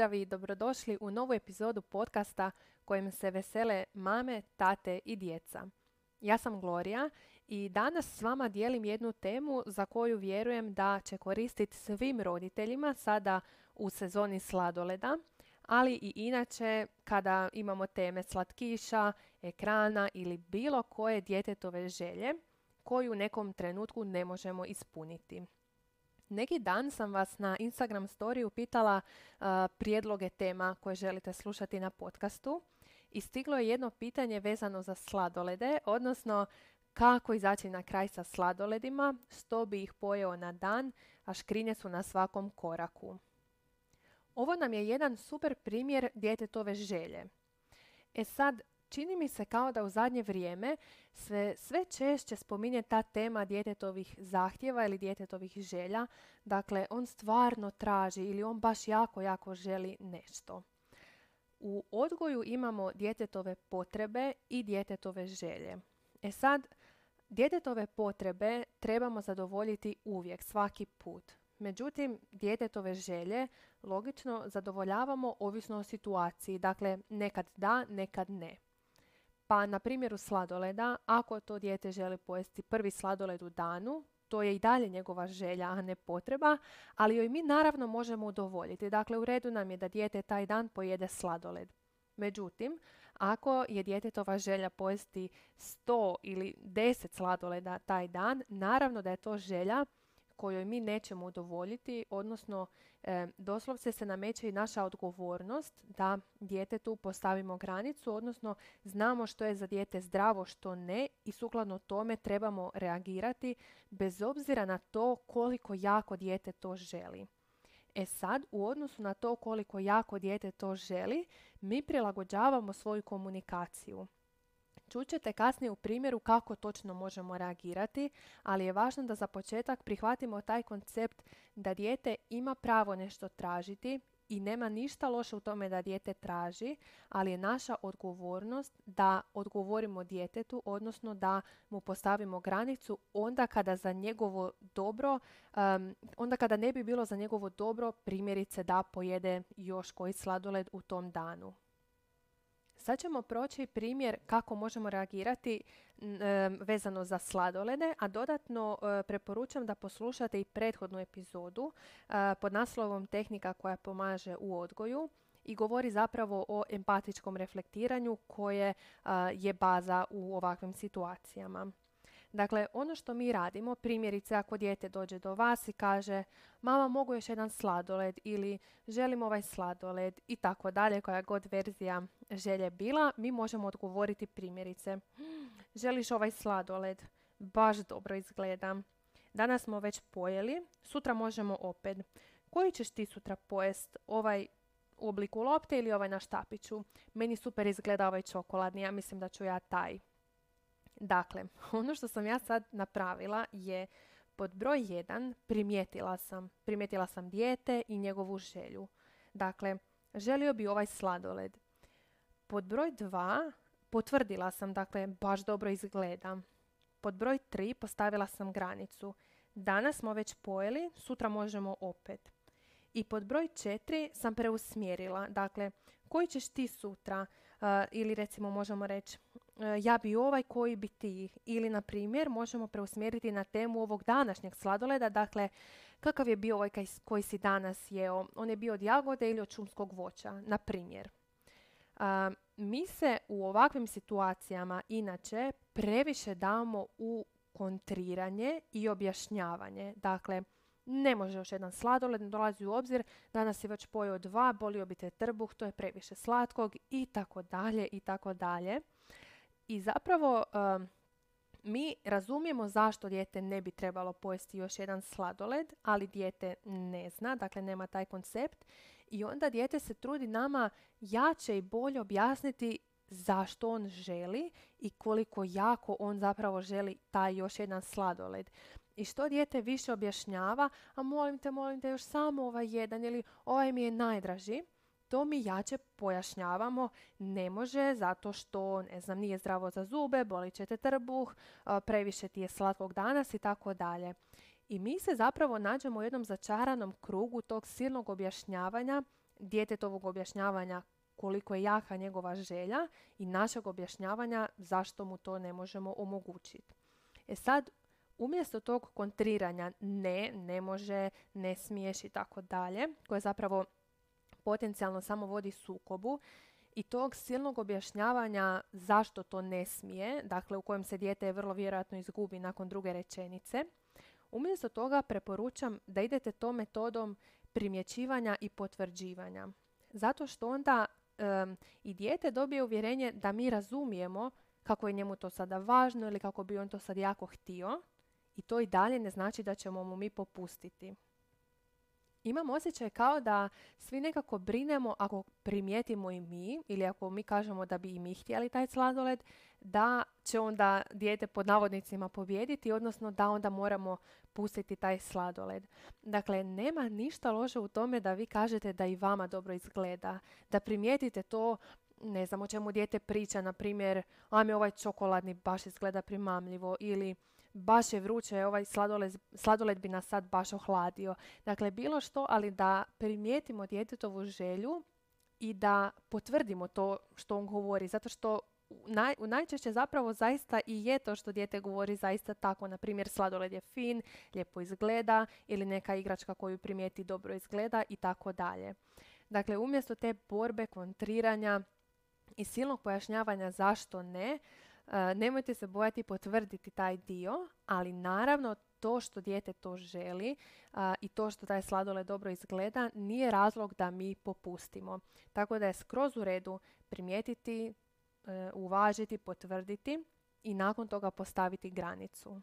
Pozdrav i dobrodošli u novu epizodu podcasta kojim se vesele mame, tate i djeca. Ja sam Gloria i danas s vama dijelim jednu temu za koju vjerujem da će koristiti svim roditeljima sada u sezoni sladoleda, ali i inače kada imamo teme slatkiša, ekrana ili bilo koje djetetove želje koju u nekom trenutku ne možemo ispuniti. Neki dan sam vas na Instagram storiju pitala prijedloge tema koje želite slušati na podcastu i stiglo je jedno pitanje vezano za sladolede, odnosno kako izaći na kraj sa sladoledima, što bi ih pojeo na dan, a škrinje su na svakom koraku. Ovo nam je jedan super primjer djetetove želje. E sad, Čini mi se kao da u zadnje vrijeme sve, sve češće spominje ta tema djetetovih zahtjeva ili djetetovih želja. Dakle, on stvarno traži ili on baš jako, jako želi nešto. U odgoju imamo djetetove potrebe i djetetove želje. E sad, djetetove potrebe trebamo zadovoljiti uvijek, svaki put. Međutim, djetetove želje logično zadovoljavamo ovisno o situaciji. Dakle, nekad da, nekad ne. Pa na primjeru sladoleda, ako to dijete želi pojesti prvi sladoled u danu, to je i dalje njegova želja, a ne potreba, ali joj mi naravno možemo udovoljiti. Dakle, u redu nam je da dijete taj dan pojede sladoled. Međutim, ako je djetetova želja pojesti 100 ili 10 sladoleda taj dan, naravno da je to želja kojoj mi nećemo udovoljiti, odnosno e, doslovce se nameće i naša odgovornost da djetetu postavimo granicu, odnosno znamo što je za dijete zdravo, što ne i sukladno tome trebamo reagirati bez obzira na to koliko jako dijete to želi. E sad, u odnosu na to koliko jako dijete to želi, mi prilagođavamo svoju komunikaciju. Čućete kasnije u primjeru kako točno možemo reagirati, ali je važno da za početak prihvatimo taj koncept da dijete ima pravo nešto tražiti i nema ništa loše u tome da dijete traži, ali je naša odgovornost da odgovorimo djetetu, odnosno da mu postavimo granicu onda kada za njegovo dobro, onda kada ne bi bilo za njegovo dobro primjerice da pojede još koji sladoled u tom danu. Sad ćemo proći primjer kako možemo reagirati vezano za sladolede, a dodatno e, preporučam da poslušate i prethodnu epizodu e, pod naslovom Tehnika koja pomaže u odgoju i govori zapravo o empatičkom reflektiranju koje e, je baza u ovakvim situacijama. Dakle, ono što mi radimo, primjerice ako dijete dođe do vas i kaže mama mogu još jedan sladoled ili želim ovaj sladoled i tako dalje, koja god verzija želje bila, mi možemo odgovoriti primjerice želiš ovaj sladoled, baš dobro izgleda. Danas smo već pojeli, sutra možemo opet. Koji ćeš ti sutra pojest? Ovaj u obliku lopte ili ovaj na štapiću? Meni super izgleda ovaj čokoladni, ja mislim da ću ja taj. Dakle, ono što sam ja sad napravila je pod broj jedan primijetila sam, primijetila sam dijete i njegovu želju. Dakle, želio bi ovaj sladoled. Pod broj dva potvrdila sam, dakle, baš dobro izgleda. Pod broj tri postavila sam granicu. Danas smo već pojeli, sutra možemo opet. I pod broj četiri sam preusmjerila. Dakle, koji ćeš ti sutra? ili recimo možemo reći ja bi ovaj koji bi ti. Ili na primjer možemo preusmjeriti na temu ovog današnjeg sladoleda. Dakle, kakav je bio ovaj koji si danas jeo? On je bio od jagode ili od šumskog voća, na primjer. mi se u ovakvim situacijama inače previše damo u kontriranje i objašnjavanje. Dakle, ne može još jedan sladoled, ne dolazi u obzir, danas je već pojeo dva, bolio bi te trbuh, to je previše slatkog i tako dalje i tako dalje. I zapravo mi razumijemo zašto dijete ne bi trebalo pojesti još jedan sladoled, ali dijete ne zna, dakle nema taj koncept i onda dijete se trudi nama jače i bolje objasniti zašto on želi i koliko jako on zapravo želi taj još jedan sladoled. I što dijete više objašnjava, a molim te, molim te, još samo ovaj jedan ili ovaj mi je najdraži, to mi jače pojašnjavamo ne može zato što, ne znam, nije zdravo za zube, boli će te trbuh, previše ti je slatkog danas i tako dalje. I mi se zapravo nađemo u jednom začaranom krugu tog silnog objašnjavanja djetetovog objašnjavanja koliko je jaka njegova želja i našeg objašnjavanja zašto mu to ne možemo omogućiti. E sad, umjesto tog kontriranja ne, ne može, ne smiješ i tako dalje, koje zapravo potencijalno samo vodi sukobu i tog silnog objašnjavanja zašto to ne smije, dakle u kojem se dijete vrlo vjerojatno izgubi nakon druge rečenice, umjesto toga preporučam da idete to metodom primjećivanja i potvrđivanja. Zato što onda i dijete dobije uvjerenje da mi razumijemo kako je njemu to sada važno ili kako bi on to sad jako htio i to i dalje ne znači da ćemo mu mi popustiti. Imam osjećaj kao da svi nekako brinemo ako primijetimo i mi ili ako mi kažemo da bi i mi htjeli taj sladoled, da će onda dijete pod navodnicima pobijediti, odnosno da onda moramo pustiti taj sladoled. Dakle, nema ništa loše u tome da vi kažete da i vama dobro izgleda, da primijetite to ne znam o čemu dijete priča, na primjer, a mi ovaj čokoladni baš izgleda primamljivo ili baš je vruće, ovaj sladoled, sladoled bi nas sad baš ohladio. Dakle, bilo što, ali da primijetimo djetetovu želju i da potvrdimo to što on govori, zato što naj, najčešće zapravo zaista i je to što dijete govori zaista tako. Na primjer, sladoled je fin, lijepo izgleda ili neka igračka koju primijeti dobro izgleda i tako dalje. Dakle, umjesto te borbe, kontriranja i silnog pojašnjavanja zašto ne, nemojte se bojati potvrditi taj dio, ali naravno to što dijete to želi i to što taj sladoled dobro izgleda nije razlog da mi popustimo. Tako da je skroz u redu primijetiti, e, uvažiti, potvrditi i nakon toga postaviti granicu.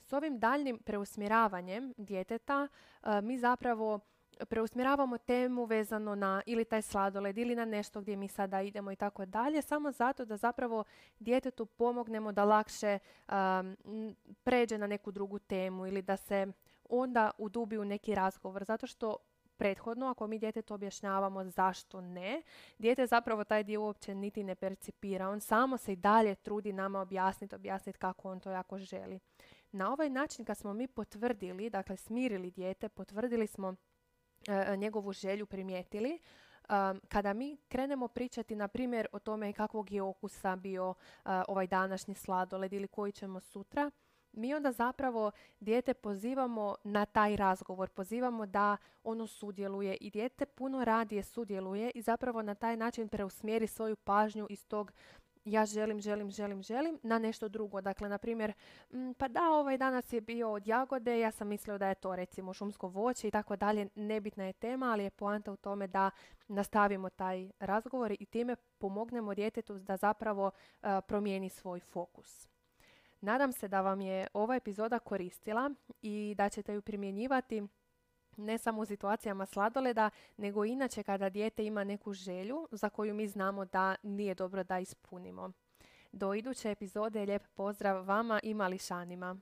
S ovim daljnim preusmjeravanjem djeteta e, mi zapravo preusmjeravamo temu vezano na ili taj sladoled ili na nešto gdje mi sada idemo i tako dalje, samo zato da zapravo djetetu pomognemo da lakše pređe na neku drugu temu ili da se onda udubi u neki razgovor. Zato što prethodno, ako mi djetetu objašnjavamo zašto ne, dijete zapravo taj dio uopće niti ne percipira. On samo se i dalje trudi nama objasniti, objasniti kako on to jako želi. Na ovaj način kad smo mi potvrdili, dakle smirili dijete, potvrdili smo njegovu želju primijetili. kada mi krenemo pričati, na primjer, o tome kakvog je okusa bio e, ovaj današnji sladoled ili koji ćemo sutra, mi onda zapravo dijete pozivamo na taj razgovor, pozivamo da ono sudjeluje i dijete puno radije sudjeluje i zapravo na taj način preusmjeri svoju pažnju iz tog ja želim, želim, želim, želim na nešto drugo. Dakle, na primjer, mm, pa da, ovaj danas je bio od jagode, ja sam mislio da je to recimo šumsko voće i tako dalje. Nebitna je tema, ali je poanta u tome da nastavimo taj razgovor i time pomognemo djetetu da zapravo promijeni svoj fokus. Nadam se da vam je ova epizoda koristila i da ćete ju primjenjivati ne samo u situacijama sladoleda, nego inače kada dijete ima neku želju za koju mi znamo da nije dobro da ispunimo. Do iduće epizode lijep pozdrav vama i mališanima.